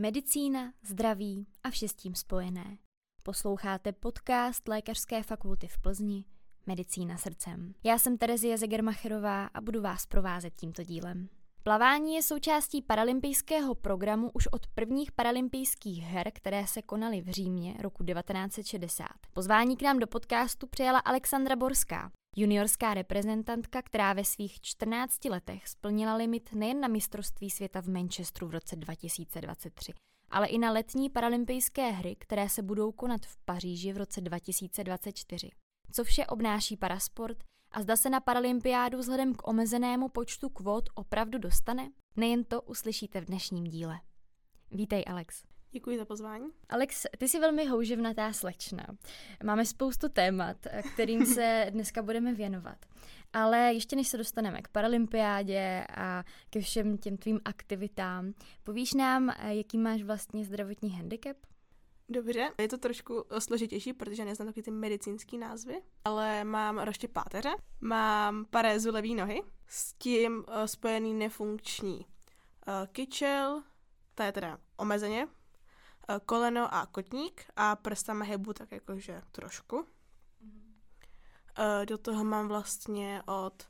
Medicína, zdraví a vše s tím spojené. Posloucháte podcast Lékařské fakulty v Plzni Medicína srdcem. Já jsem Terezie Zegermacherová a budu vás provázet tímto dílem. Plavání je součástí paralympijského programu už od prvních paralympijských her, které se konaly v Římě roku 1960. Pozvání k nám do podcastu přijala Alexandra Borská, juniorská reprezentantka, která ve svých 14 letech splnila limit nejen na mistrovství světa v Manchesteru v roce 2023, ale i na letní paralympijské hry, které se budou konat v Paříži v roce 2024. Co vše obnáší parasport a zda se na paralympiádu vzhledem k omezenému počtu kvót opravdu dostane? Nejen to uslyšíte v dnešním díle. Vítej, Alex. Děkuji za pozvání. Alex, ty jsi velmi houževnatá slečna. Máme spoustu témat, kterým se dneska budeme věnovat. Ale ještě než se dostaneme k paralympiádě a ke všem těm tvým aktivitám, povíš nám, jaký máš vlastně zdravotní handicap? Dobře, je to trošku složitější, protože neznám taky ty medicínský názvy, ale mám roště páteře, mám parézu levý nohy, s tím uh, spojený nefunkční uh, kyčel, to je teda omezeně, koleno a kotník a prstama hebu tak jakože trošku. Uh, do toho mám vlastně od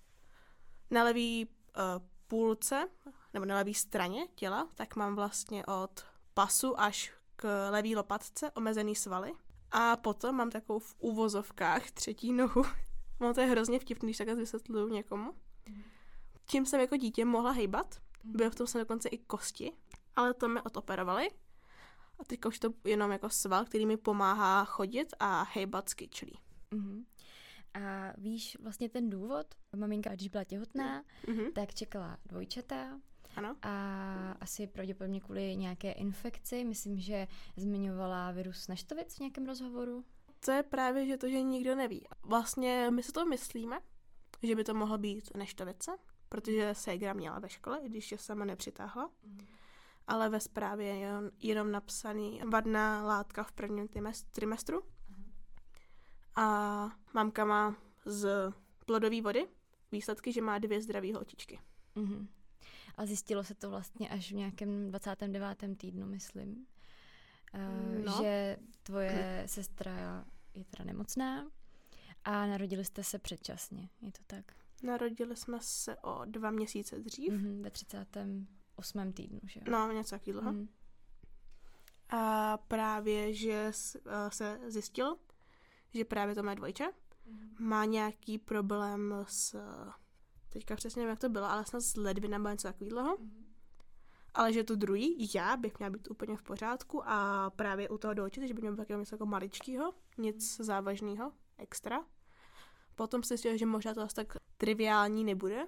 na levý uh, půlce, nebo na levý straně těla, tak mám vlastně od pasu až k levý lopatce omezený svaly. A potom mám takovou v úvozovkách třetí nohu. No to je hrozně vtipný, když takhle vysvětluju někomu. Tím jsem jako dítě mohla hejbat. Bylo v tom se dokonce i kosti. Ale to mi odoperovali. A teďka už to jenom jako sval, který mi pomáhá chodit a hejbat s kyčlí. Mm-hmm. A víš vlastně ten důvod? Maminka, když byla těhotná, mm-hmm. tak čekala dvojčata ano. A asi pravděpodobně kvůli nějaké infekci, myslím, že zmiňovala virus neštovic v nějakém rozhovoru. To je právě že to, že nikdo neví. Vlastně my si to myslíme, že by to mohlo být neštovice, protože Segra měla ve škole, i když je sama nepřitáhla. Mm. Ale ve zprávě je jenom, jenom napsaný vadná látka v prvním trimestru. A mamka má z plodové vody výsledky, že má dvě zdravé holčičky. Mm a zjistilo se to vlastně až v nějakém 29. týdnu, myslím, uh, no. že tvoje sestra je teda nemocná a narodili jste se předčasně, je to tak? Narodili jsme se o dva měsíce dřív. Mm-hmm, ve 38. týdnu, že jo? No, něco takového. Mm. A právě, že eh, se zjistilo, že právě to má dvojče, mm. má nějaký problém s teďka přesně nevím, jak to bylo, ale snad z ledvina nebo něco takového. Mm-hmm. Ale že tu druhý, já bych měla být úplně v pořádku a právě u toho dojče, že by měl být něco jako maličkýho, nic mm-hmm. závažného, extra. Potom si zjistil, že možná to asi tak triviální nebude,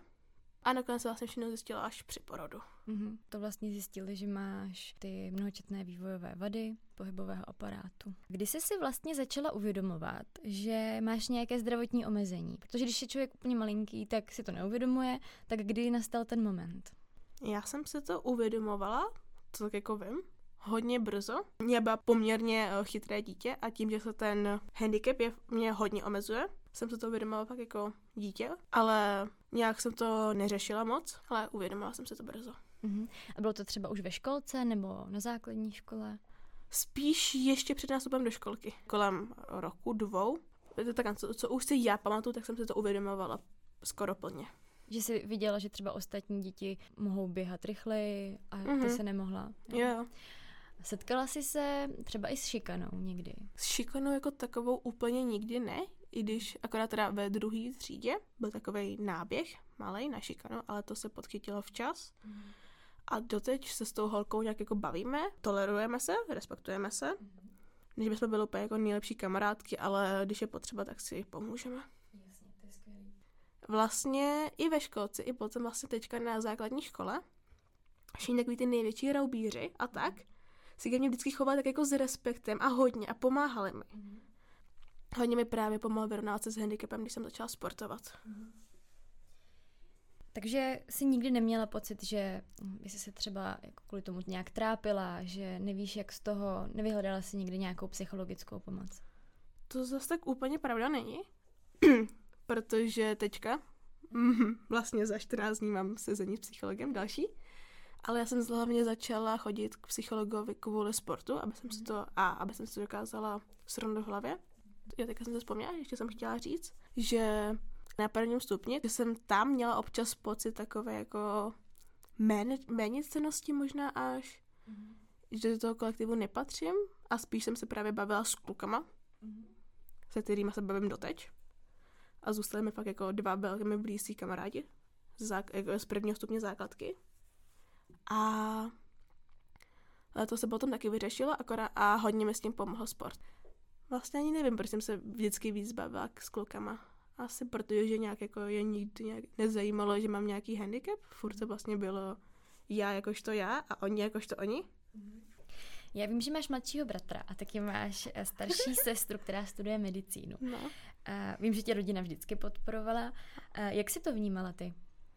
a nakonec se vlastně všechno zjistila až při porodu. Mm-hmm. To vlastně zjistili, že máš ty mnohočetné vývojové vady pohybového aparátu. Kdy jsi si vlastně začala uvědomovat, že máš nějaké zdravotní omezení? Protože když je člověk úplně malinký, tak si to neuvědomuje, tak kdy nastal ten moment? Já jsem si to uvědomovala, to tak jako vím, hodně brzo. Mě byla poměrně eh, chytré dítě a tím, že se ten handicap je, mě hodně omezuje, jsem se to uvědomila pak jako dítě, ale nějak jsem to neřešila moc, ale uvědomila jsem se to brzo. Uh-huh. A bylo to třeba už ve školce nebo na základní škole? Spíš ještě před nástupem do školky, kolem roku, dvou. To tak, co, co už si já pamatuju, tak jsem se to uvědomovala skoro plně. Že jsi viděla, že třeba ostatní děti mohou běhat rychleji a ty uh-huh. se nemohla. Jo. jo. Setkala jsi se třeba i s šikanou někdy? S šikanou jako takovou úplně nikdy ne, i když akorát teda ve druhé třídě byl takový náběh malý na šikanu, ale to se podchytilo včas. Mm. A doteď se s tou holkou nějak jako bavíme, tolerujeme se, respektujeme se. Mm. Než bychom byli úplně jako nejlepší kamarádky, ale když je potřeba, tak si pomůžeme. Vlastně i ve školci, i potom vlastně teďka na základní škole, všichni takový ty největší raubíři a tak, si ke mně vždycky chovali tak jako s respektem a hodně a pomáhali mi. Mm. Hodně mi právě pomohlo vyrovnávat se s handicapem, když jsem začala sportovat. Mm. Takže jsi nikdy neměla pocit, že jsi se třeba jako kvůli tomu nějak trápila, že nevíš, jak z toho, nevyhledala si nikdy nějakou psychologickou pomoc? To zase tak úplně pravda není, protože teďka, vlastně za 14 dní mám sezení s psychologem další, Ale já jsem hlavně začala chodit k psychologovi kvůli sportu, aby jsem si to, a aby jsem si to dokázala srovnat v hlavě. Já teďka jsem to vzpomněla, ještě jsem chtěla říct, že na prvním stupni, že jsem tam měla občas pocit takové jako méně, méně cenosti možná až, mm-hmm. že do toho kolektivu nepatřím a spíš jsem se právě bavila s klukama, mm-hmm. se kterými se bavím doteď. A zůstali mi fakt jako dva velmi blízcí kamarádi z, jako z prvního stupně základky. A to se potom taky vyřešilo akorát a hodně mi s tím pomohl sport. Vlastně ani nevím, proč jsem se vždycky víc bavila s klukama. Asi protože že nějak jako je nikdy nějak nezajímalo, že mám nějaký handicap. Furt to vlastně bylo já jakožto já a oni jakožto oni. Já vím, že máš mladšího bratra a taky máš eh, starší sestru, která studuje medicínu. No. A vím, že tě rodina vždycky podporovala. A jak si to vnímala ty?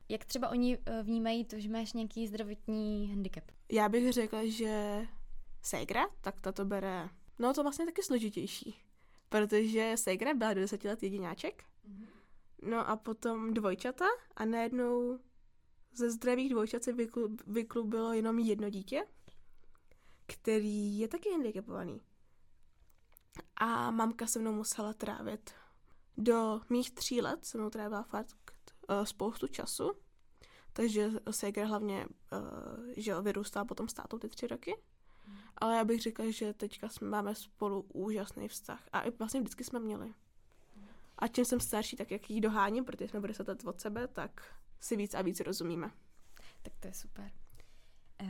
Jak třeba oni eh, vnímají to, že máš nějaký zdravotní handicap? Já bych řekla, že Segra, tak ta to bere, no to vlastně taky složitější. Protože Segra byla do deseti let jedináček, mm-hmm. no a potom dvojčata a najednou ze zdravých dvojčat se vyklu, vyklubilo jenom jedno dítě, který je taky handicapovaný. A mamka se mnou musela trávit do mých tří let, se mnou trávila fakt uh, spoustu času, takže Seger hlavně, uh, že vyrůstá potom státu ty tři roky. Ale já bych řekla, že teďka jsme, máme spolu úžasný vztah. A i vlastně vždycky jsme měli. A čím jsem starší, tak jak jí doháním, protože jsme byli let od sebe, tak si víc a víc rozumíme. Tak to je super.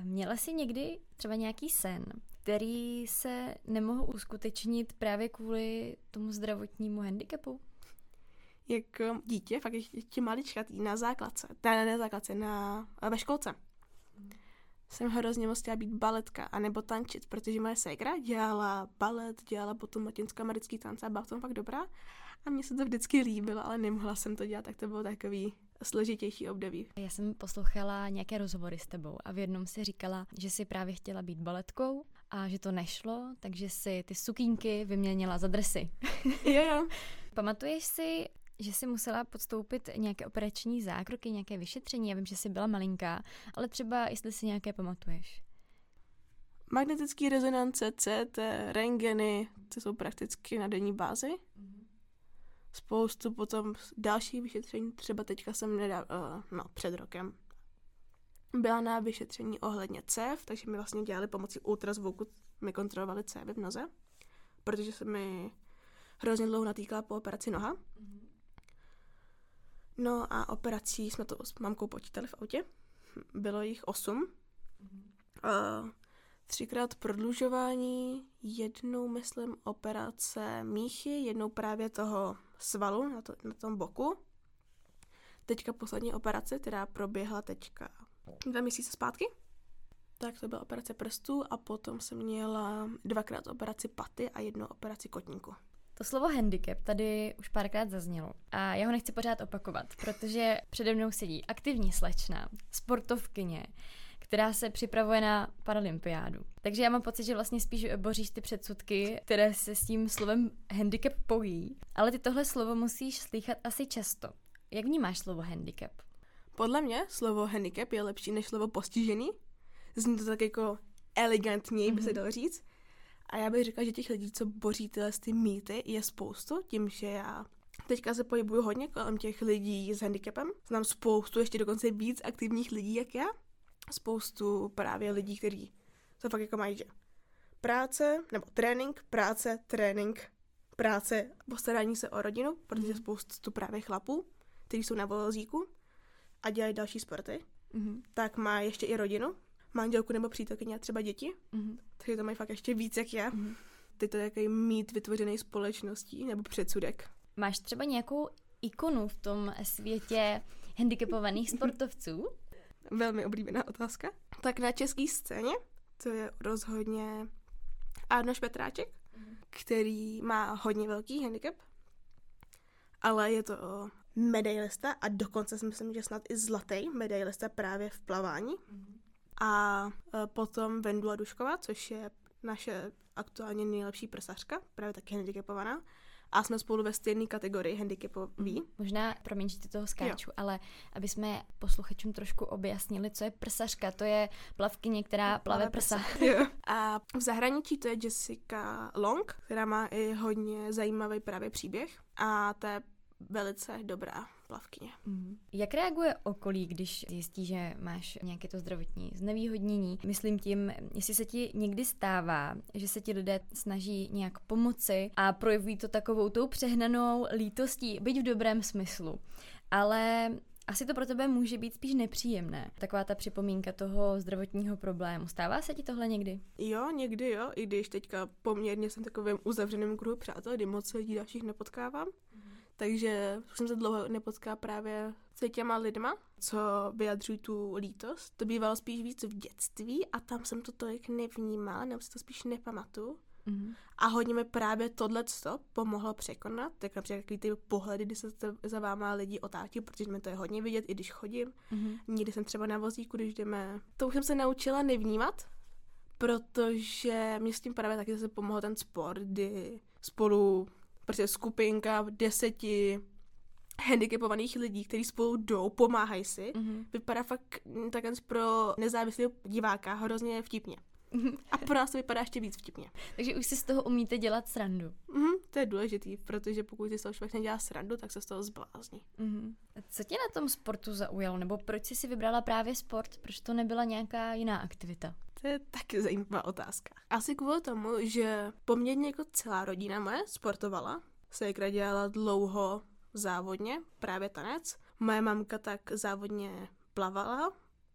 Měla jsi někdy třeba nějaký sen, který se nemohl uskutečnit právě kvůli tomu zdravotnímu handicapu? Jak dítě, fakt ještě maličkatý, na základce, ne, na základce, na, ve školce. Jsem hrozně moc chtěla být baletka, anebo tančit, protože moje ségra dělala balet, dělala potom latinsko-americký tance a byla v tom fakt dobrá. A mně se to vždycky líbilo, ale nemohla jsem to dělat, tak to bylo takový složitější období. Já jsem poslouchala nějaké rozhovory s tebou a v jednom si říkala, že si právě chtěla být baletkou a že to nešlo, takže si ty sukínky vyměnila za dresy. Jo, jo. Pamatuješ si, že jsi musela podstoupit nějaké operační zákroky, nějaké vyšetření? Já vím, že jsi byla malinká, ale třeba jestli si nějaké pamatuješ. Magnetické rezonance, CT, rengeny, to jsou prakticky na denní bázi. Mm-hmm spoustu potom dalších vyšetření, třeba teďka jsem nedal, uh, no, před rokem, byla na vyšetření ohledně cév, takže mi vlastně dělali pomocí ultrazvuku, mi kontrolovali cévy v noze, protože se mi hrozně dlouho natýkala po operaci noha. No a operací jsme to s mamkou počítali v autě. Bylo jich osm. Uh, třikrát prodlužování, jednou, myslím, operace míchy, jednou právě toho svalu na, to, na tom boku. Teďka poslední operace, která proběhla teďka dva měsíce zpátky. Tak to byla operace prstů a potom jsem měla dvakrát operaci paty a jednu operaci kotníku. To slovo handicap tady už párkrát zaznělo a já ho nechci pořád opakovat, protože přede mnou sedí aktivní slečna, sportovkyně, která se připravuje na paralympiádu. Takže já mám pocit, že vlastně spíš boříš ty předsudky, které se s tím slovem handicap pojí, ale ty tohle slovo musíš slychat asi často. Jak vnímáš slovo handicap? Podle mě slovo handicap je lepší než slovo postižený. Zní to tak jako elegantněji, by se mhm. dalo říct. A já bych řekla, že těch lidí, co boří tyhle ty mýty, je spoustu, tím, že já teďka se pohybuju hodně kolem těch lidí s handicapem. Znám spoustu, ještě dokonce víc aktivních lidí, jak já spoustu právě lidí, kteří to fakt jako mají, že práce, nebo trénink, práce, trénink, práce, postarání se o rodinu, protože mm. spoustu právě chlapů, kteří jsou na vozíku a dělají další sporty, mm. tak má ještě i rodinu, manželku nebo přítelkyně a třeba děti, mm. takže to mají fakt ještě víc jak já. Mm. Ty to jaký mít vytvořený společností nebo předsudek. Máš třeba nějakou ikonu v tom světě handicapovaných sportovců? velmi oblíbená otázka. Tak na české scéně to je rozhodně Arnoš Petráček, mm. který má hodně velký handicap, ale je to medailista a dokonce si myslím, že snad i zlatý medailista právě v plavání. Mm. A e, potom Vendula Dušková, což je naše aktuálně nejlepší prsařka, právě taky handicapovaná. a jsme spolu ve stejné kategorii handicapový. Mm. Možná, promiň, že toho skáču, jo. ale aby jsme posluchačům trošku objasnili, co je prsařka. To je plavkyně, která plave, prsa. prsa. Jo. A v zahraničí to je Jessica Long, která má i hodně zajímavý právě příběh a to je velice dobrá plavkyně. Mm. Jak reaguje okolí, když zjistí, že máš nějaké to zdravotní znevýhodnění? Myslím tím, jestli se ti někdy stává, že se ti lidé snaží nějak pomoci a projevují to takovou tou přehnanou lítostí, byť v dobrém smyslu. Ale asi to pro tebe může být spíš nepříjemné. Taková ta připomínka toho zdravotního problému. Stává se ti tohle někdy? Jo, někdy jo, i když teďka poměrně jsem takovým uzavřeným kruhu přátel, kdy moc lidí dalších nepotkávám. Takže jsem se dlouho nepotká právě s těma lidma, co vyjadřují tu lítost. To bývalo spíš víc v dětství a tam jsem to tolik nevnímala, nebo si to spíš nepamatuju. Mm-hmm. A hodně mi právě tohle pomohlo překonat, tak například takový ty pohledy, kdy se za váma lidi otáčí, protože mi to je hodně vidět, i když chodím. Mm-hmm. Někdy jsem třeba na vozíku, když jdeme. To už jsem se naučila nevnímat, protože mě s tím právě taky zase pomohl ten sport, kdy spolu prostě skupinka deseti handicapovaných lidí, kteří spolu jdou, pomáhají si, mm-hmm. vypadá fakt tak pro nezávislého diváka hrozně vtipně. A pro nás to vypadá ještě víc vtipně. Takže už si z toho umíte dělat srandu. Mm-hmm, to je důležitý, protože pokud si z toho člověk nedělá srandu, tak se z toho zblázní. Mm-hmm. Co tě na tom sportu zaujalo? Nebo proč jsi si vybrala právě sport? Proč to nebyla nějaká jiná aktivita? To je taky zajímavá otázka. Asi kvůli tomu, že poměrně jako celá rodina moje sportovala. Sékra dělala dlouho závodně, právě tanec. Moje mamka tak závodně plavala,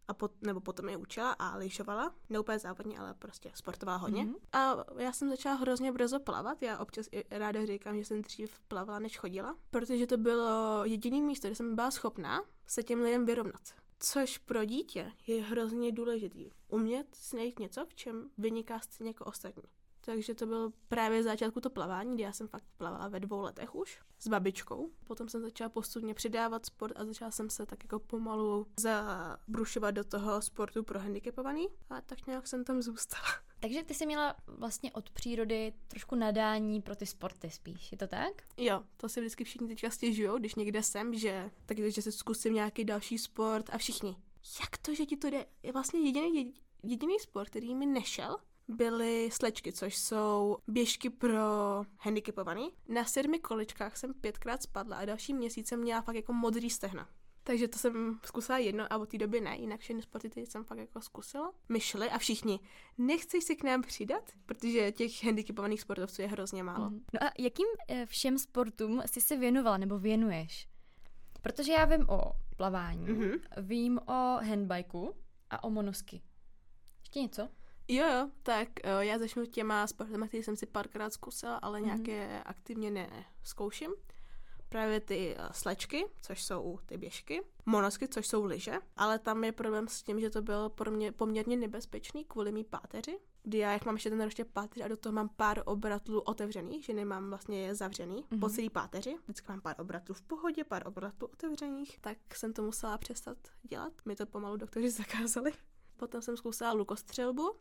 a pot, nebo potom je učila a lyžovala. Ne úplně závodně, ale prostě sportovala hodně. Mm-hmm. A já jsem začala hrozně brzo plavat. Já občas i ráda říkám, že jsem dřív plavala, než chodila, protože to bylo jediné místo, kde jsem byla schopná se těm lidem vyrovnat. Což pro dítě je hrozně důležitý. Umět si najít něco, v čem vyniká stejně jako ostatní. Takže to bylo právě začátku to plavání, kdy já jsem fakt plavala ve dvou letech už s babičkou. Potom jsem začala postupně přidávat sport a začala jsem se tak jako pomalu zabrušovat do toho sportu pro handicapovaný a tak nějak jsem tam zůstala. Takže ty jsi měla vlastně od přírody trošku nadání pro ty sporty spíš, je to tak? Jo, to si vždycky všichni teďka stěžují, když někde jsem, že tak že se zkusím nějaký další sport a všichni. Jak to, že ti to jde? Je vlastně jediný, jediný sport, který mi nešel, byly slečky, což jsou běžky pro handicapovaný. Na sedmi količkách jsem pětkrát spadla a další měsíc jsem měla fakt jako modrý stehna. Takže to jsem zkusila jedno a od té doby ne, jinak všechny sporty teď jsem fakt jako zkusila. My šli a všichni, nechceš si k nám přidat? Protože těch handicapovaných sportovců je hrozně málo. Mm. No a jakým eh, všem sportům jsi se věnovala nebo věnuješ? Protože já vím o plavání, mm-hmm. vím o handbajku a o monosky. Ještě něco? Jo, jo, tak uh, já začnu těma sportama, které jsem si párkrát zkusila, ale mm-hmm. nějaké aktivně neskouším. Právě ty uh, slečky, což jsou ty běžky, monosky, což jsou lyže, ale tam je problém s tím, že to bylo pro mě poměrně nebezpečný kvůli mý páteři, kdy já, jak mám ještě ten roště páteř a do toho mám pár obratlů otevřených, že nemám vlastně je zavřený mm-hmm. po celý páteři. Vždycky mám pár obratlů v pohodě, pár obratlů otevřených, tak jsem to musela přestat dělat. Mi to pomalu doktoři zakázali. Potom jsem zkusila lukostřelbu,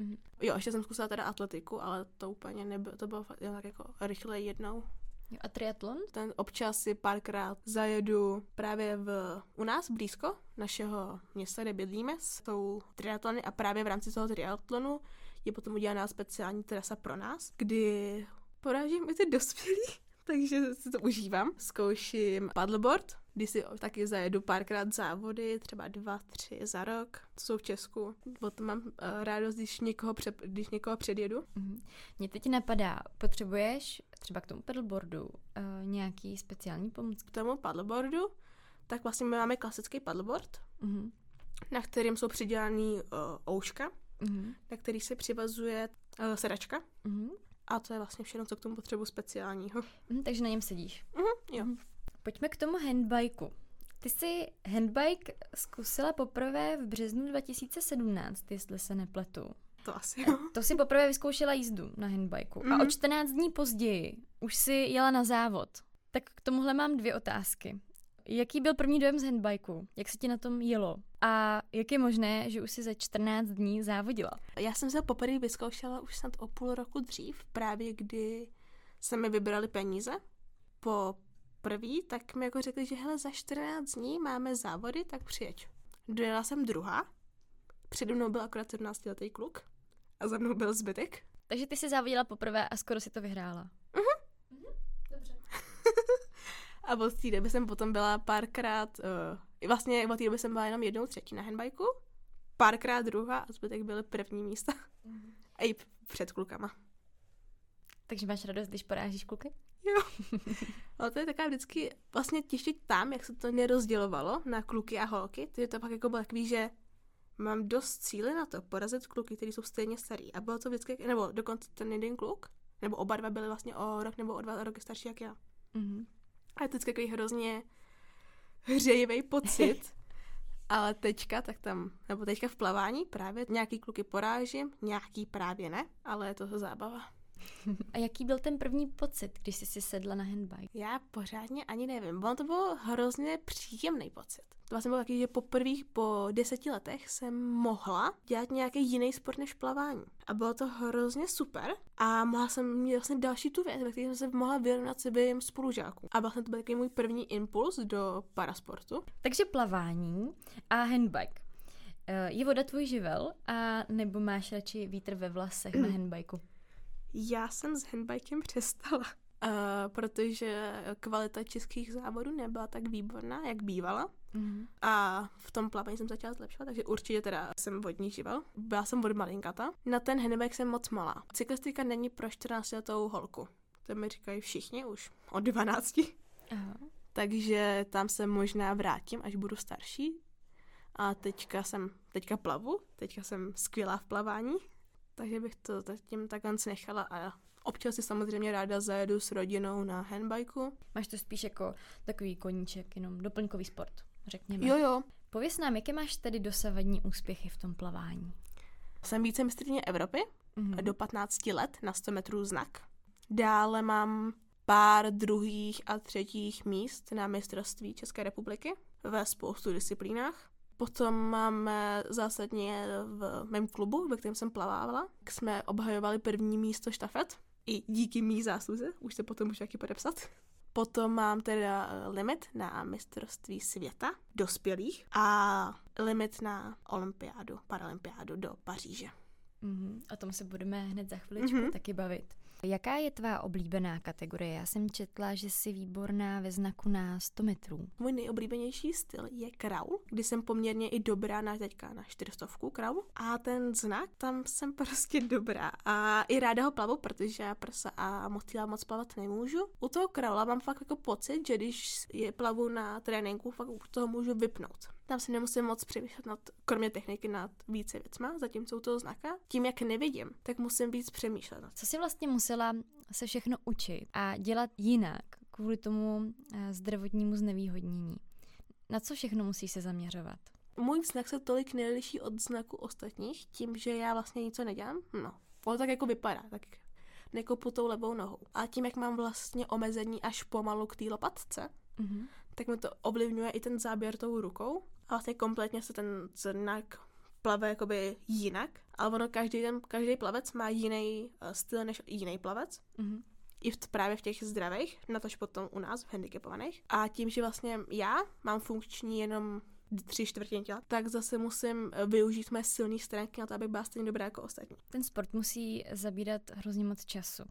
Mm. Jo, ještě jsem zkusila teda atletiku, ale to úplně nebylo, to bylo jen tak jako rychle jednou. Jo, a triatlon? Ten občas si párkrát zajedu právě v, u nás blízko našeho města, kde bydlíme, jsou triatlony a právě v rámci toho triatlonu je potom udělaná speciální trasa pro nás, kdy porážím i ty dospělí, takže si to užívám. Zkouším paddleboard, kdy si taky zajedu párkrát závody, třeba dva, tři za rok, to jsou v Česku. Potom mám uh, rádost, když někoho, před, když někoho předjedu. Mm-hmm. Mě teď napadá, potřebuješ třeba k tomu paddleboardu uh, nějaký speciální pomoc? K tomu paddleboardu, tak vlastně my máme klasický paddleboard, mm-hmm. na kterým jsou přidělaný uh, ouška, mm-hmm. na který se přivazuje uh, sedačka. Mm-hmm. A to je vlastně všechno, co k tomu potřebuji speciálního. Mm, takže na něm sedíš. Mm-hmm, jo. Mm-hmm. Pojďme k tomu handbajku. Ty jsi handbike zkusila poprvé v březnu 2017, jestli se nepletu. To asi jo. To si poprvé vyzkoušela jízdu na handbajku. Mm-hmm. A o 14 mhm. dní později už si jela na závod. Tak k tomuhle mám dvě otázky. Jaký byl první dojem z handbajku? Jak se ti na tom jelo? A jak je možné, že už si za 14 dní závodila? Já jsem se poprvé vyzkoušela už snad o půl roku dřív, právě kdy se mi vybrali peníze. Po prvý, tak mi jako řekli, že hele, za 14 dní máme závody, tak přijeď. Dojela jsem druhá, přede mnou byl akorát 17 letý kluk a za mnou byl zbytek. Takže ty jsi závodila poprvé a skoro si to vyhrála. Dobře. A od té doby jsem potom byla párkrát, uh, vlastně od té doby jsem byla jenom jednou třetí na handbajku, párkrát druhá a zbytek byly první místa. Mhm. A i před klukama. Takže máš radost, když porážíš kluky? Ale to je taková vždycky vlastně těžší tam, jak se to nerozdělovalo na kluky a holky. To je to pak jako bylo takový, že mám dost síly na to porazit kluky, kteří jsou stejně starý. A bylo to vždycky, nebo dokonce ten jeden kluk, nebo oba dva byli vlastně o rok nebo o dva roky starší jak já. Mhm. A je to vždycky takový hrozně hřejivý pocit. Ale teďka, tak tam, nebo teďka v plavání právě nějaký kluky porážím, nějaký právě ne, ale je to zábava. A jaký byl ten první pocit, když jsi si sedla na handbike? Já pořádně ani nevím. Ono to byl hrozně příjemný pocit. To vlastně bylo taky, že po prvých, po deseti letech jsem mohla dělat nějaký jiný sport než plavání. A bylo to hrozně super. A mohla jsem mít vlastně další tu věc, ve které jsem se mohla vyrovnat svým spolužákům. A vlastně to byl takový můj první impuls do parasportu. Takže plavání a handbike. Eh, Je voda tvůj živel a nebo máš radši vítr ve vlasech na handbajku? Já jsem s handbikem přestala. Uh, protože kvalita českých závodů nebyla tak výborná, jak bývala. Mhm. A v tom plavání jsem začala zlepšovat, takže určitě teda jsem vodní živel. Byla jsem od malinkata. Na ten handbike jsem moc malá. Cyklistika není pro 14 letou holku. To mi říkají všichni už od 12. Aha. Takže tam se možná vrátím, až budu starší. A teďka jsem, teďka plavu, teďka jsem skvělá v plavání, takže bych to zatím takhle nechala a občas si samozřejmě ráda zajedu s rodinou na handbajku. Máš to spíš jako takový koníček, jenom doplňkový sport, řekněme. Jo, jo, Pověs nám, jaké máš tedy dosavadní úspěchy v tom plavání? jsem více mistrně Evropy, Mhm. do 15 let na 100 metrů znak. Dále mám pár druhých a třetích míst na mistrovství České republiky ve spoustu disciplínách. Potom máme zásadně v mém klubu, ve kterém jsem plavávala, jsme obhajovali první místo štafet. I díky mý zásluze, už se potom můžu taky podepsat. Potom mám teda limit na mistrovství světa dospělých a limit na olympiádu, paralympiádu do Paříže. Mhm. O tom se budeme hned za chviličku Mhm. taky bavit. Jaká je tvá oblíbená kategorie? Já jsem četla, že jsi výborná ve znaku na 100 metrů. Můj nejoblíbenější styl je kraul, kdy jsem poměrně i dobrá na teďka na 400 kraul. A ten znak, tam jsem prostě dobrá. A i ráda ho plavu, protože já prsa a motýla moc plavat nemůžu. U toho kraula mám fakt jako pocit, že když je plavu na tréninku, fakt u toho můžu vypnout. Tam si nemusím moc přemýšlet nad, kromě techniky, nad více věcma, zatímco u toho znaka. Tím, jak nevidím, tak musím víc přemýšlet. Co jsi vlastně musela se všechno učit a dělat jinak kvůli tomu eh, zdravotnímu znevýhodnění? Na co všechno musíš se zaměřovat? Můj znak se tolik neliší od znaku ostatních, tím, že já vlastně nic nedělám. No, ono tak jako vypadá, tak nekopu tou levou nohou. A tím, jak mám vlastně omezení až pomalu k té lopatce, Mhm. tak mi to ovlivňuje i ten záběr tou rukou. A vlastně kompletně se ten znak plave jakoby jinak, ale ono každý, ten, každý plavec má jiný uh, styl než jiný plavec. Mhm. I v, právě v těch zdravých, natož potom u nás, v handicapovaných. A tím, že vlastně já mám funkční jenom tři čtvrtiny těla, tak zase musím eh, využít mé silné stránky na to, abych byla stejně dobrá jako ostatní. Ten sport musí zabírat hrozně moc času.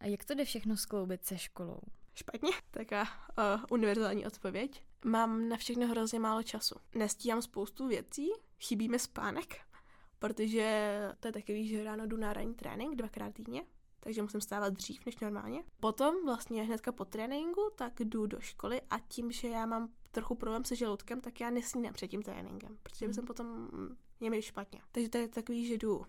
A jak to jde všechno skloubit se školou? Špatně? Taká uh, univerzální odpověď. Mám na všechno hrozně málo času. Nestíhám spoustu věcí, chybí mi spánek, protože to je takový, že ráno jdu na ranní trénink dvakrát týdně, takže musím stávat dřív než normálně. Potom vlastně hnedka po tréninku, tak jdu do školy a tím, že já mám trochu problém se žaludkem, tak já nesnídám před tím tréninkem, protože by jsem potom mm, mě mi špatně. Takže to je takový, že jdu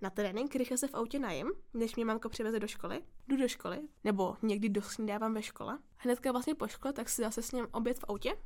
na trénink, rychle se v autě najím, než mě mamka přiveze do školy. Jdu do školy, nebo někdy dosnídávám ve škole. Hnedka vlastně po škole, tak si zase s ním oběd v autě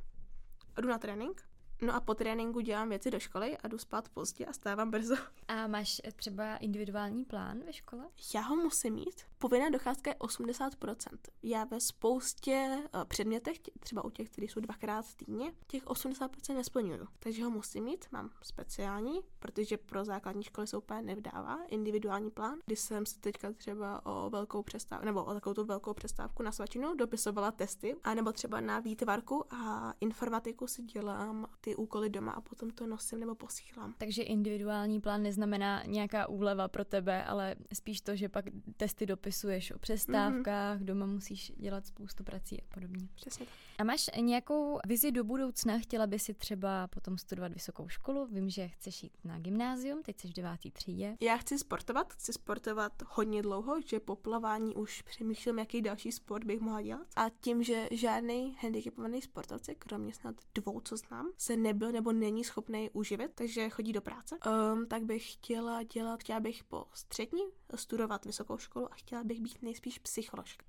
a jdu na trénink. No a po tréninku dělám věci do školy a jdu spát pozdě a stávám brzo. A máš třeba individuální plán ve škole? Já ho musím mít. Povinná docházka je 80%. Já ve spoustě uh, předmětech, třeba u těch, kteří jsou dvakrát týdně, těch 80% nesplňuju. Takže ho musím mít, mám speciální, protože pro základní školy se úplně nevdává individuální plán. Když jsem si teďka třeba o velkou přestávku, nebo o takovou tu velkou přestávku na svačinu dopisovala testy, anebo třeba na výtvarku a informatiku si dělám ty úkoly doma a potom to nosím nebo posílám. Takže individuální plán neznamená nějaká úleva pro tebe, ale spíš to, že pak testy dopisuješ o přestávkách, mm-hmm. doma musíš dělat spoustu prací a podobně. Přesně tak. A máš nějakou vizi do budoucna? Chtěla by si třeba potom studovat vysokou školu? Vím, že chceš jít na gymnázium, teď jsi v devátý třídě. Já chci sportovat, chci sportovat hodně dlouho, že po plavání už přemýšlím, jaký další sport bych mohla dělat. A tím, že žádný handicapovaný sportovce, kromě snad dvou, co znám, se nebyl nebo není schopný uživit, takže chodí do práce, um, tak bych chtěla dělat, chtěla bych po střední studovat vysokou školu a chtěla bych být nejspíš psycholožka.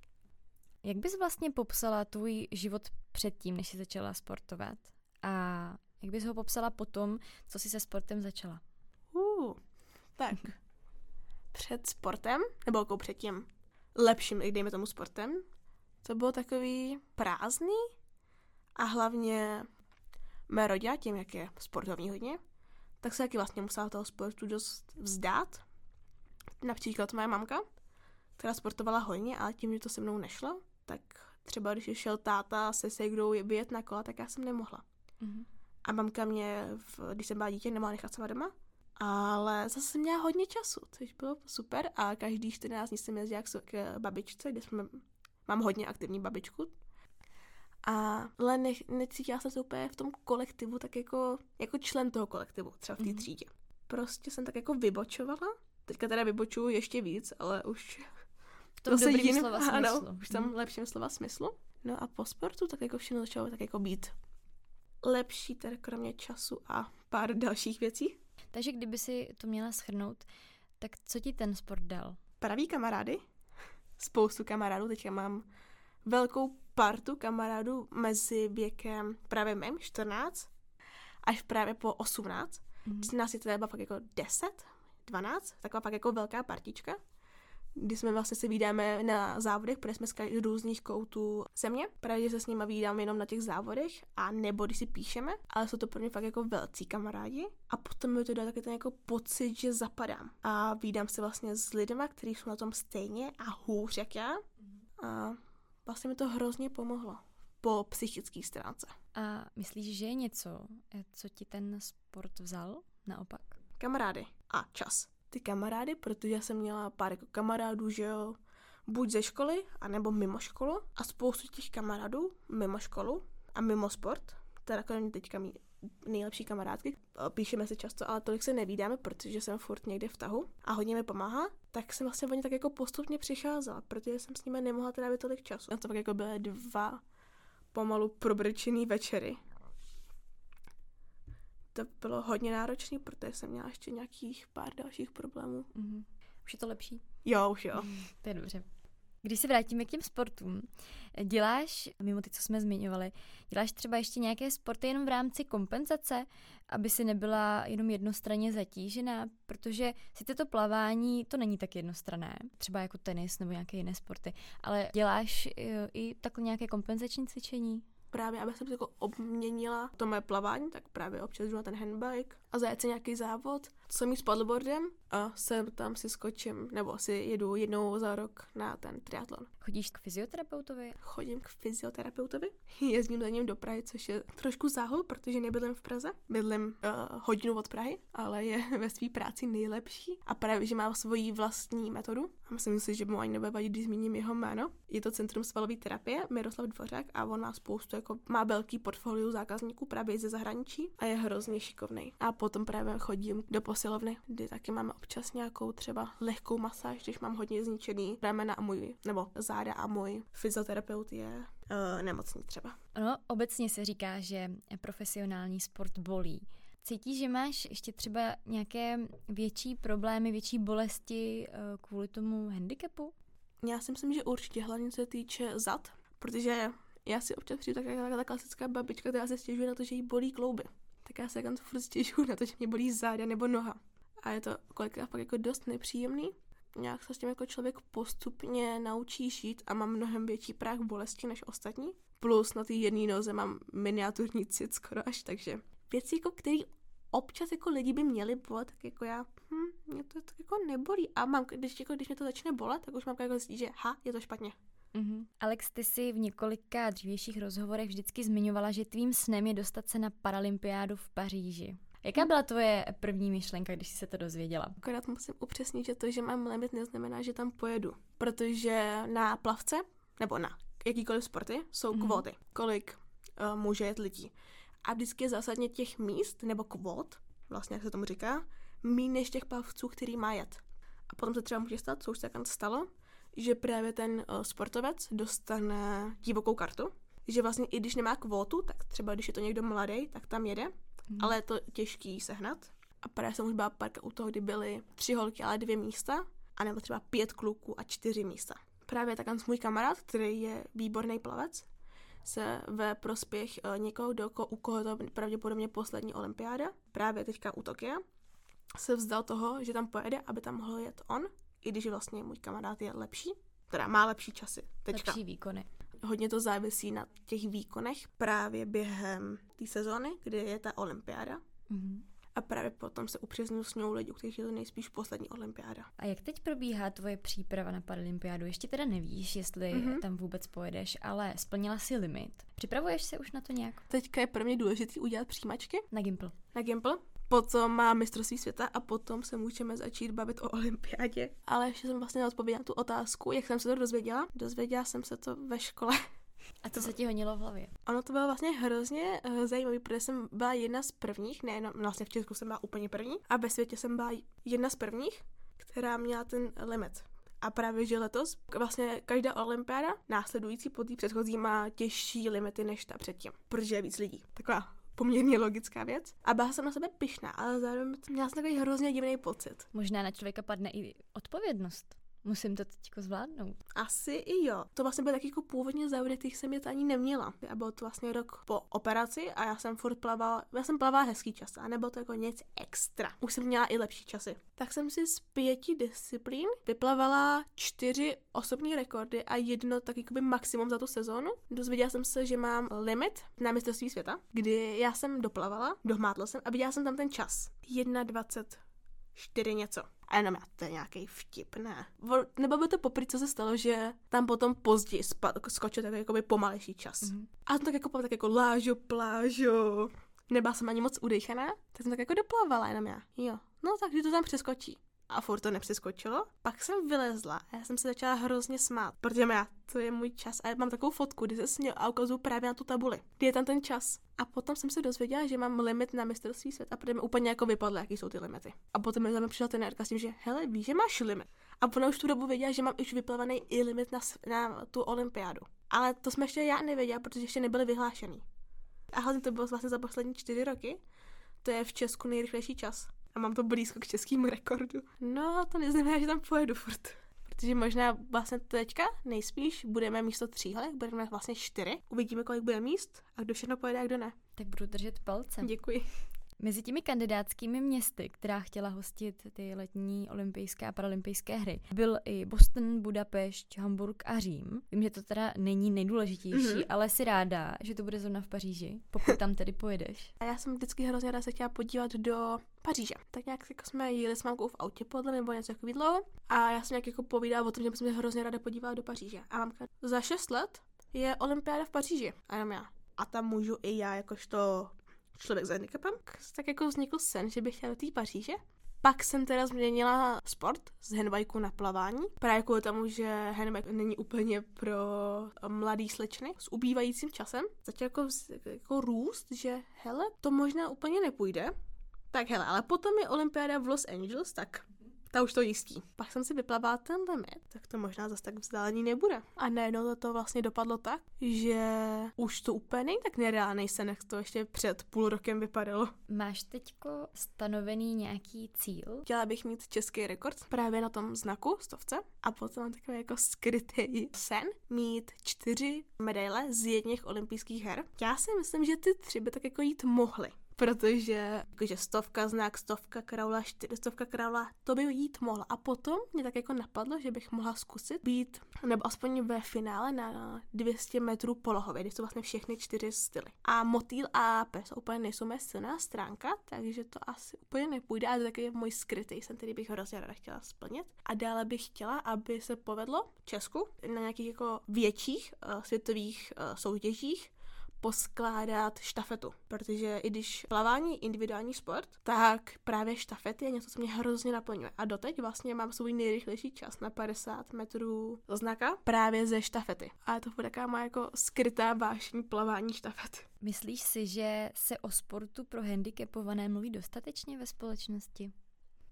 Jak bys vlastně popsala tvůj život předtím, než jsi začala sportovat? A jak bys ho popsala potom, co jsi se sportem začala? Uh, tak, před sportem, nebo jako před tím lepším, dejme tomu sportem, to bylo takový prázdný a hlavně mé rodina, tím, jak je sportovní hodně, tak se taky vlastně musela toho sportu dost vzdát. Například moje mamka, která sportovala hodně, ale tím, že to se mnou nešlo, tak třeba když šel táta se segrou vyjet na kola, tak já jsem nemohla. Mm-hmm. A mamka mě, v, když jsem byla dítě, nemohla nechat sama doma. Ale zase jsem měla hodně času, což bylo super. A každý 14 dní jsem jezdila k babičce, kde jsme, mám hodně aktivní babičku. A ale ne, necítila jsem se úplně v tom kolektivu, tak jako, jako člen toho kolektivu, třeba v té mm-hmm. třídě. Prostě jsem tak jako vybočovala. Teďka teda vybočuju ještě víc, ale už tom dobrým jiným, slova smyslu. Ano, už tam hmm. lepším slova smyslu. No a po sportu tak jako všechno začalo tak jako být lepší, tedy kromě času a pár dalších věcí. Takže kdyby si to měla schrnout, tak co ti ten sport dal? Praví kamarády, spoustu kamarádů, teďka mám velkou partu kamarádů mezi věkem právě mým 14 až právě po 18. Mm-hmm. Nás je třeba fakt jako 10, 12, taková fakt jako velká partička kdy jsme vlastně se vydáme na závodech, protože jsme z různých koutů země. Právě se s nimi vydáme jenom na těch závodech, a nebo když si píšeme, ale jsou to pro mě fakt jako velcí kamarádi. A potom mi to dá taky ten jako pocit, že zapadám. A vídám se vlastně s lidmi, kteří jsou na tom stejně a hůř jak já. A vlastně mi to hrozně pomohlo po psychické stránce. A myslíš, že je něco, co ti ten sport vzal naopak? Kamarády a čas ty kamarády, protože já jsem měla pár jako kamarádů, že jo, buď ze školy, anebo mimo školu a spoustu těch kamarádů mimo školu a mimo sport, teda kromě teďka mý nejlepší kamarádky. Píšeme se často, ale tolik se nevídáme, protože jsem furt někde v tahu a hodně mi pomáhá, tak jsem vlastně oni tak jako postupně přicházela, protože jsem s nimi nemohla trávit tolik času. A to pak jako byly dva pomalu probrčený večery to bylo hodně náročné, protože jsem měla ještě nějakých pár dalších problémů. Mm-hmm. Už je to lepší? Jo, už jo. Mm, to je dobře. Když se vrátíme k těm sportům, děláš, mimo ty, co jsme zmiňovali, děláš třeba ještě nějaké sporty jenom v rámci kompenzace, aby si nebyla jenom jednostranně zatížená, protože sice to plavání, to není tak jednostrané, třeba jako tenis nebo nějaké jiné sporty, ale děláš eh, i takhle nějaké kompenzační cvičení? Právě, aby jsem si jako obměnila to moje plavání, tak právě občas jdu na ten handbike a zajet si nějaký závod. Jí s paddleboardem a sem tam si skočím, nebo si jedu jednou za rok na ten triatlon. Chodíš k fyzioterapeutovi? Chodím k fyzioterapeutovi. Jezdím za ním do Prahy, což je trošku záhul, protože nebydlím v Praze. Bydlím uh, hodinu od Prahy, ale je ve své práci nejlepší. A právě, že má svoji vlastní metodu. A myslím si, že mu ani nebude vadit, když zmíním jeho jméno. Je to Centrum svalové terapie, Miroslav Dvořák a on má spoustu, jako má velký portfolio zákazníků právě ze zahraničí a je hrozně šikovný. A potom právě chodím do posilovny, kdy taky máme občas nějakou třeba lehkou masáž, když mám hodně zničený ramena a můj, nebo záda a můj fyzioterapeut je uh, nemocný třeba. Ono obecně se říká, že profesionální sport bolí. Cítíš, že máš ještě třeba nějaké větší problémy, větší bolesti uh, kvůli tomu handicapu? Já si myslím, že určitě hlavně se týče zad, protože já si občas přijdu taková ta klasická babička, která se stěžuje na to, že jí bolí klouby. Tak já se jako furt stěžuju na to, že mě bolí záda nebo noha. A je to kolikrát fakt jako dost nepříjemný. Nějak se s tím jako člověk postupně naučí žít a mám mnohem větší práh bolesti než ostatní. Plus na té jedné noze mám miniaturní cit skoro až, takže věci, jako, které občas jako lidi by měli bolet, tak jako já, hm, mě to tak jako nebolí. A mám, když, jako, když mě to začne bolet, tak už mám jako zjistit, že ha, je to špatně. Mm-hmm. Alex, ty si v několika dřívějších rozhovorech vždycky zmiňovala, že tvým snem je dostat se na Paralympiádu v Paříži. Jaká byla tvoje první myšlenka, když jsi se to dozvěděla? Akorát musím upřesnit, že to, že mám limit, neznamená, že tam pojedu. Protože na plavce, nebo na jakýkoliv sporty, jsou mm-hmm. kvóty. Kolik uh, může jet lidí. A vždycky je zásadně těch míst, nebo kvót, vlastně jak se tomu říká, méně než těch plavců, který má jet. A potom se třeba může stát, co už se stalo, že právě ten uh, sportovec dostane divokou kartu, že vlastně i když nemá kvótu, tak třeba když je to někdo mladý, tak tam jede, mm. ale je to těžký sehnat. A právě jsem už byla párka u toho, kdy byly tři holky, ale dvě místa, anebo třeba pět kluků a čtyři místa. Právě takhle můj kamarád, který je výborný plavec, se ve prospěch uh, někoho, do ko, u koho to pravděpodobně poslední olympiáda, právě teďka u Tokia, se vzdal toho, že tam pojede, aby tam mohl jet on, i když vlastně můj kamarád je lepší, teda má lepší časy. Teďka. Lepší výkony. Hodně to závisí na těch výkonech právě během té sezóny, kdy je ta olympiáda. Mm-hmm. A právě potom se upřesňují lidi, kteří je to nejspíš poslední olympiáda. A jak teď probíhá tvoje příprava na paralympiádu? Ještě teda nevíš, jestli mm-hmm. tam vůbec pojedeš, ale splnila si limit. Připravuješ se už na to nějak? Teďka je pro mě důležité udělat přijímačky. Na Gimple. Na Gimple potom má mistrovství světa a potom se můžeme začít bavit o olympiádě. Ale ještě jsem vlastně neodpověděla tu otázku, jak jsem se to dozvěděla. Dozvěděla jsem se to ve škole. A to se ti honilo v hlavě? Ono to bylo vlastně hrozně uh, zajímavé, protože jsem byla jedna z prvních, nejenom vlastně v Česku jsem byla úplně první, a ve světě jsem byla jedna z prvních, která měla ten limit. A právě, že letos vlastně každá olympiáda následující po té předchozí má těžší limity než ta předtím, protože je víc lidí. Taková poměrně logická věc. A byla jsem na sebe pyšná, ale zároveň měla jsem takový hrozně divný pocit. Možná na člověka padne i odpovědnost. Musím to teď zvládnout. Asi i jo. To vlastně byl taky jako původně závody, kterých jsem je ani neměla. A byl to vlastně rok po operaci a já jsem furt plavala, já jsem plavala hezký čas a nebylo to jako nic extra. Už jsem měla i lepší časy. Tak jsem si z pěti disciplín vyplavala čtyři osobní rekordy a jedno tak jakoby maximum za tu sezónu. Dozvěděla jsem se, že mám limit na mistrovství světa, kdy já jsem doplavala, dohmátla jsem a viděla jsem tam ten čas. 1,24 něco. A jenom já, to je nějaký vtip, ne. Nebo by to poprvé, co se stalo, že tam potom později spad, skočil takový jakoby pomalejší čas. Mm-hmm. A jsem tak jako, tak jako lážo, plážo. Nebyla jsem ani moc udechaná, tak jsem tak jako doplavala jenom já. Jo, no tak, že to tam přeskočí a furt to nepřeskočilo. Pak jsem vylezla a já jsem se začala hrozně smát, protože já, to je můj čas a já mám takovou fotku, kdy se směl a ukazuju právě na tu tabuli, kdy je tam ten čas. A potom jsem se dozvěděla, že mám limit na mistrovství světa a potom úplně jako vypadlo, jaký jsou ty limity. A potom mi tam přišla ten s tím, že hele, víš, že máš limit. A ona už tu dobu věděla, že mám už vyplavený i limit na, na tu olympiádu. Ale to jsme ještě já nevěděla, protože ještě nebyly vyhlášený. A hlavně to bylo vlastně za poslední čtyři roky. To je v Česku nejrychlejší čas a mám to blízko k českému rekordu. No, to neznamená, že tam pojedu furt. Protože možná vlastně teďka nejspíš budeme místo tří holek, budeme vlastně čtyři. Uvidíme, kolik bude míst a kdo všechno pojede a kdo ne. Tak budu držet palce. Děkuji. Mezi těmi kandidátskými městy, která chtěla hostit ty letní olympijské a paralympijské hry, byl i Boston, Budapešť, Hamburg a Řím. Vím, že to teda není nejdůležitější, mm-hmm. ale si ráda, že to bude zrovna v Paříži, pokud tam tedy pojedeš. A já jsem vždycky hrozně ráda se chtěla podívat do Paříže. Tak nějak jako jsme jeli s mámkou v autě podle nebo něco takového. A já jsem nějak jako povídala o tom, že bych hrozně ráda podívala do Paříže. A mamka, za šest let je olympiáda v Paříži. A jenom já. A tam můžu i já jakožto člověk s handicapem, tak jako vznikl sen, že bych chtěla do té Paříže. Pak jsem teda změnila sport z handbajku na plavání. Právě kvůli tomu, že handbike není úplně pro mladý slečny. S ubývajícím časem začal jako, jako růst, že hele, to možná úplně nepůjde. Tak hele, ale potom je olympiáda v Los Angeles, tak ta už to jistí. Pak jsem si vyplavala ten limit, tak to možná zase tak vzdálený nebude. A najednou to, to vlastně dopadlo tak, že už to úplně není tak nereálný sen, jak to ještě před půl rokem vypadalo. Máš teďko stanovený nějaký cíl? Chtěla bych mít český rekord právě na tom znaku, stovce. A potom mám takový jako skrytý sen, mít čtyři medaile z jedných olympijských her. Já si myslím, že ty tři by tak jako jít mohly protože jakože stovka znak, stovka kraula, čtyřstovka kraula, to by jít mohla. A potom mě tak jako napadlo, že bych mohla zkusit být, nebo aspoň ve finále na 200 metrů polohově, kde jsou vlastně všechny čtyři styly. A motýl a pes úplně nejsou mé silná stránka, takže to asi úplně nepůjde, ale to taky je můj skrytý jsem, který bych hrozně ráda chtěla splnit. A dále bych chtěla, aby se povedlo Česku na nějakých jako větších uh, světových uh, soutěžích poskládat štafetu, protože i když plavání individuální sport, tak právě štafety je něco, co mě hrozně naplňuje. A doteď vlastně mám svůj nejrychlejší čas na 50 metrů znaka právě ze štafety. A to bude taková má jako skrytá vášní plavání štafet. Myslíš si, že se o sportu pro handicapované mluví dostatečně ve společnosti?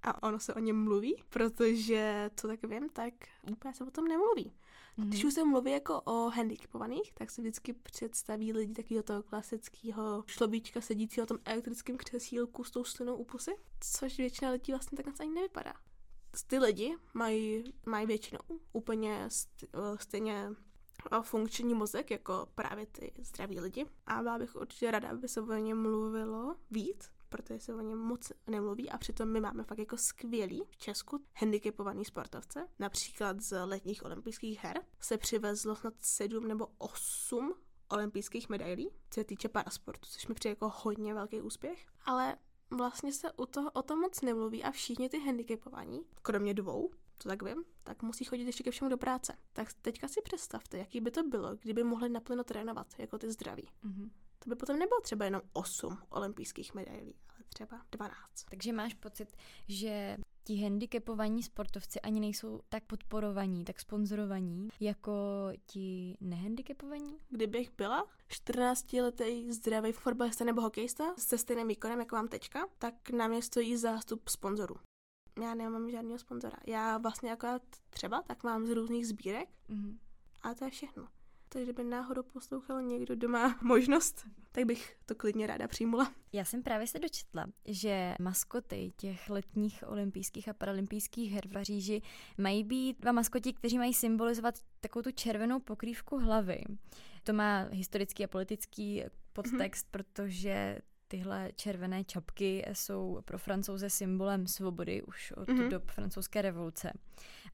A ono se o něm mluví, protože, co tak vím, tak úplně se o tom nemluví. Mm-hmm. Když už se mluví jako o handicapovaných, tak se vždycky představí lidi takového toho klasického šlobíčka sedícího na tom elektrickém křesílku s tou slinou u pusy, což většina lidí vlastně tak ani nevypadá. Ty lidi mají, mají většinou úplně stejně funkční mozek jako právě ty zdraví lidi. A byla bych určitě ráda, aby se o něm mluvilo víc, protože se o něm moc nemluví a přitom my máme fakt jako skvělý v Česku handicapovaný sportovce. Například z letních olympijských her se přivezlo snad sedm nebo osm olympijských medailí, co se týče parasportu, což mi přijde jako hodně velký úspěch. Ale vlastně se u toho, o tom moc nemluví a všichni ty handicapovaní, kromě dvou, to tak vím, tak musí chodit ještě ke všemu do práce. Tak teďka si představte, jaký by to bylo, kdyby mohli naplno trénovat, jako ty zdraví. Mm-hmm to by potom nebylo třeba jenom 8 olympijských medailí, třeba 12. Takže máš pocit, že ti handicapovaní sportovci ani nejsou tak podporovaní, tak sponzorovaní, jako ti nehandicapovaní? Kdybych byla 14-letý zdravý fotbalista nebo hokejista se stejným výkonem, jako mám teďka, tak na mě stojí zástup sponzorů. Já nemám žádného sponzora. Já vlastně jako třeba tak mám z různých sbírek mm-hmm. a to je všechno takže kdyby náhodou poslouchal někdo, kdo má možnost, tak bych to klidně ráda přijmula. Já jsem právě se dočetla, že maskoty těch letních olympijských a paralympijských her v Paříži mají být dva maskoti, kteří mají symbolizovat takovou tu červenou pokrývku hlavy. To má historický a politický podtext, mm-hmm. protože tyhle červené čapky jsou pro francouze symbolem svobody už od mm-hmm. dob francouzské revoluce.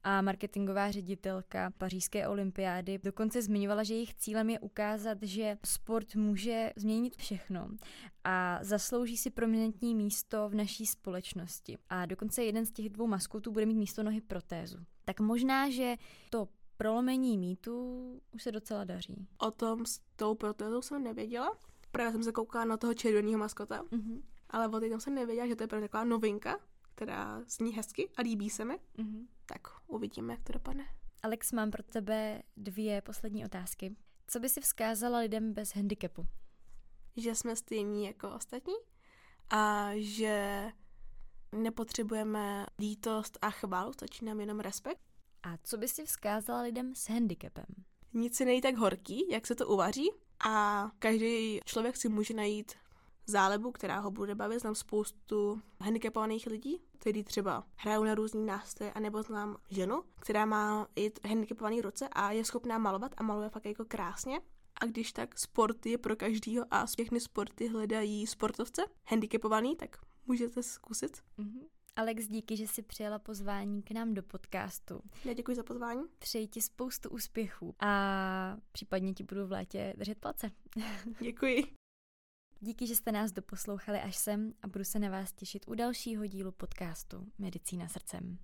A marketingová ředitelka pařížské olympiády dokonce zmiňovala, že jejich cílem je ukázat, že sport může změnit všechno a zaslouží si prominentní místo v naší společnosti. A dokonce jeden z těch dvou maskotů bude mít místo nohy protézu. Tak možná, že to prolomení mýtu už se docela daří. O tom s tou protézou jsem nevěděla, Právě jsem se koukala na toho červeného maskota, mm-hmm. ale o tom jsem nevěděla, že to je právě taková novinka, která zní hezky a líbí se mi. Mm-hmm. Tak uvidíme, jak to dopadne. Alex, mám pro tebe dvě poslední otázky. Co by si vzkázala lidem bez handicapu? Že jsme stejní jako ostatní a že nepotřebujeme lítost a chválu, stačí nám jenom respekt. A co by si vzkázala lidem s handicapem? Nic si nejde tak horký, jak se to uvaří a každý člověk si může najít zálebu, která ho bude bavit. Znám spoustu handicapovaných lidí, kteří třeba hrajou na různý nástroje, anebo znám ženu, která má i handicapované ruce a je schopná malovat a maluje fakt jako krásně. A když tak sport je pro každýho a všechny sporty hledají sportovce handicapovaný, tak můžete zkusit. Mm-hmm. Alex, díky, že jsi přijela pozvání k nám do podcastu. Já děkuji za pozvání. Přeji ti spoustu úspěchů a případně ti budu v létě držet palce. Děkuji. Díky, že jste nás doposlouchali až sem a budu se na vás těšit u dalšího dílu podcastu Medicína srdcem.